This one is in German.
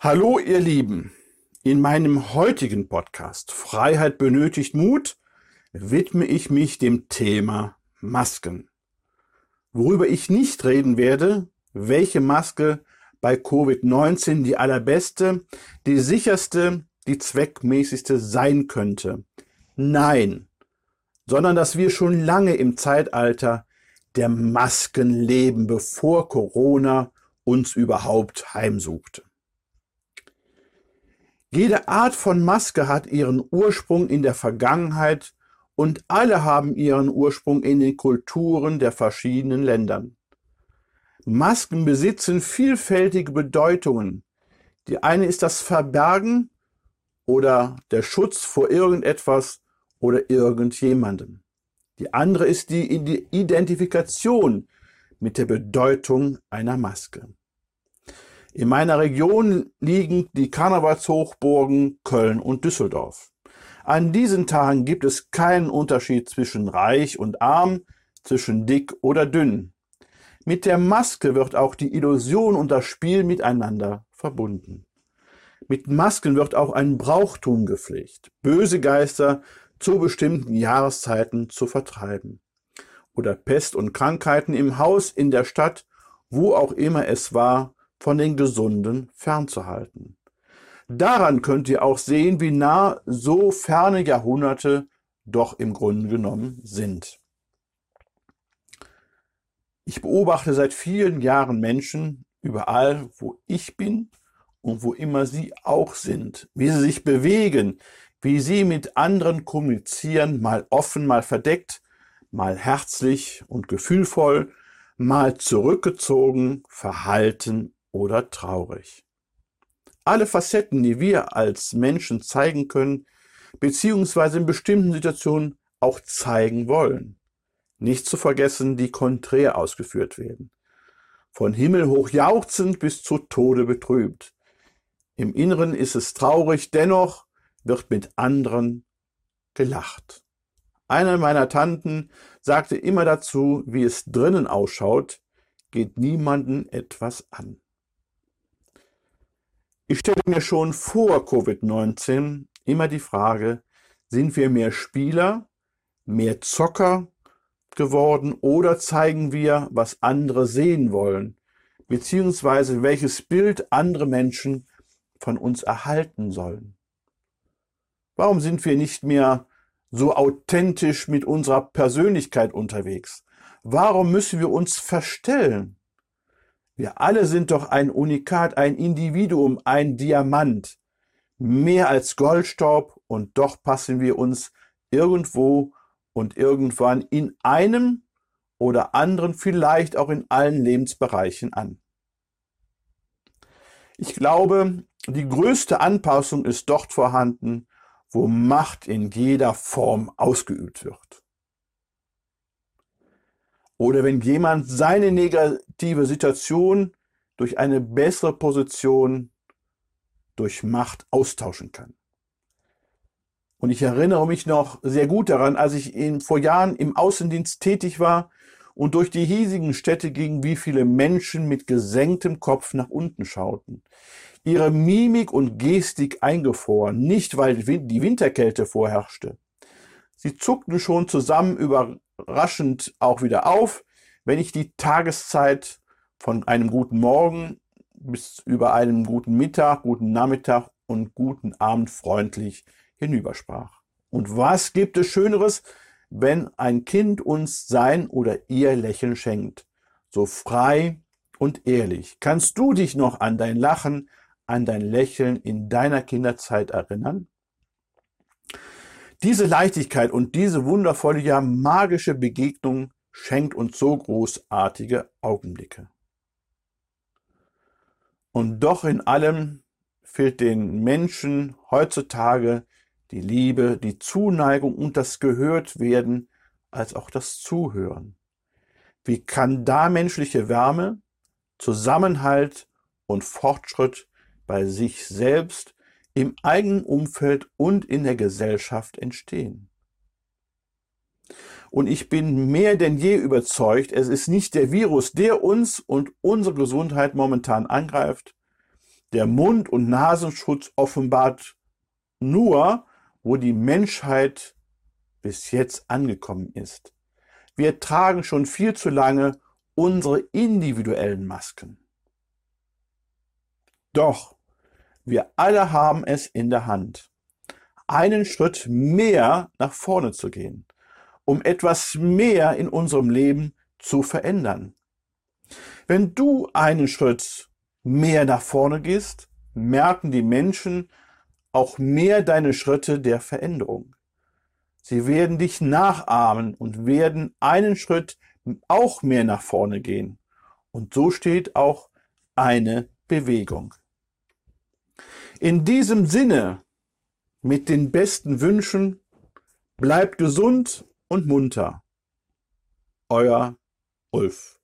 Hallo ihr Lieben, in meinem heutigen Podcast Freiheit benötigt Mut widme ich mich dem Thema Masken. Worüber ich nicht reden werde, welche Maske bei Covid-19 die allerbeste, die sicherste, die zweckmäßigste sein könnte. Nein, sondern dass wir schon lange im Zeitalter der Masken leben, bevor Corona uns überhaupt heimsuchte. Jede Art von Maske hat ihren Ursprung in der Vergangenheit und alle haben ihren Ursprung in den Kulturen der verschiedenen Ländern. Masken besitzen vielfältige Bedeutungen. Die eine ist das Verbergen oder der Schutz vor irgendetwas oder irgendjemandem. Die andere ist die Identifikation mit der Bedeutung einer Maske. In meiner Region liegen die Karnevalshochburgen Köln und Düsseldorf. An diesen Tagen gibt es keinen Unterschied zwischen reich und arm, zwischen dick oder dünn. Mit der Maske wird auch die Illusion und das Spiel miteinander verbunden. Mit Masken wird auch ein Brauchtum gepflegt, böse Geister zu bestimmten Jahreszeiten zu vertreiben. Oder Pest und Krankheiten im Haus, in der Stadt, wo auch immer es war, von den Gesunden fernzuhalten. Daran könnt ihr auch sehen, wie nah so ferne Jahrhunderte doch im Grunde genommen sind. Ich beobachte seit vielen Jahren Menschen überall, wo ich bin und wo immer sie auch sind, wie sie sich bewegen, wie sie mit anderen kommunizieren, mal offen, mal verdeckt, mal herzlich und gefühlvoll, mal zurückgezogen, verhalten oder traurig. Alle Facetten, die wir als Menschen zeigen können, beziehungsweise in bestimmten Situationen auch zeigen wollen. Nicht zu vergessen, die konträr ausgeführt werden. Von Himmel hoch jauchzend bis zu Tode betrübt. Im Inneren ist es traurig, dennoch wird mit anderen gelacht. Eine meiner Tanten sagte immer dazu, wie es drinnen ausschaut, geht niemanden etwas an. Ich stelle mir schon vor Covid-19 immer die Frage, sind wir mehr Spieler, mehr Zocker geworden oder zeigen wir, was andere sehen wollen, beziehungsweise welches Bild andere Menschen von uns erhalten sollen? Warum sind wir nicht mehr so authentisch mit unserer Persönlichkeit unterwegs? Warum müssen wir uns verstellen? Wir alle sind doch ein Unikat, ein Individuum, ein Diamant. Mehr als Goldstaub und doch passen wir uns irgendwo und irgendwann in einem oder anderen, vielleicht auch in allen Lebensbereichen an. Ich glaube, die größte Anpassung ist dort vorhanden, wo Macht in jeder Form ausgeübt wird oder wenn jemand seine negative Situation durch eine bessere Position durch Macht austauschen kann. Und ich erinnere mich noch sehr gut daran, als ich in, vor Jahren im Außendienst tätig war und durch die hiesigen Städte ging, wie viele Menschen mit gesenktem Kopf nach unten schauten. Ihre Mimik und Gestik eingefroren, nicht weil die Winterkälte vorherrschte. Sie zuckten schon zusammen über überraschend auch wieder auf, wenn ich die Tageszeit von einem guten Morgen bis über einen guten Mittag, guten Nachmittag und guten Abend freundlich hinübersprach. Und was gibt es Schöneres, wenn ein Kind uns sein oder ihr Lächeln schenkt? So frei und ehrlich. Kannst du dich noch an dein Lachen, an dein Lächeln in deiner Kinderzeit erinnern? Diese Leichtigkeit und diese wundervolle, ja magische Begegnung schenkt uns so großartige Augenblicke. Und doch in allem fehlt den Menschen heutzutage die Liebe, die Zuneigung und das Gehörtwerden als auch das Zuhören. Wie kann da menschliche Wärme, Zusammenhalt und Fortschritt bei sich selbst, im eigenen Umfeld und in der Gesellschaft entstehen. Und ich bin mehr denn je überzeugt, es ist nicht der Virus, der uns und unsere Gesundheit momentan angreift. Der Mund- und Nasenschutz offenbart nur, wo die Menschheit bis jetzt angekommen ist. Wir tragen schon viel zu lange unsere individuellen Masken. Doch wir alle haben es in der Hand, einen Schritt mehr nach vorne zu gehen, um etwas mehr in unserem Leben zu verändern. Wenn du einen Schritt mehr nach vorne gehst, merken die Menschen auch mehr deine Schritte der Veränderung. Sie werden dich nachahmen und werden einen Schritt auch mehr nach vorne gehen. Und so steht auch eine Bewegung. In diesem Sinne, mit den besten Wünschen, bleibt gesund und munter. Euer Ulf.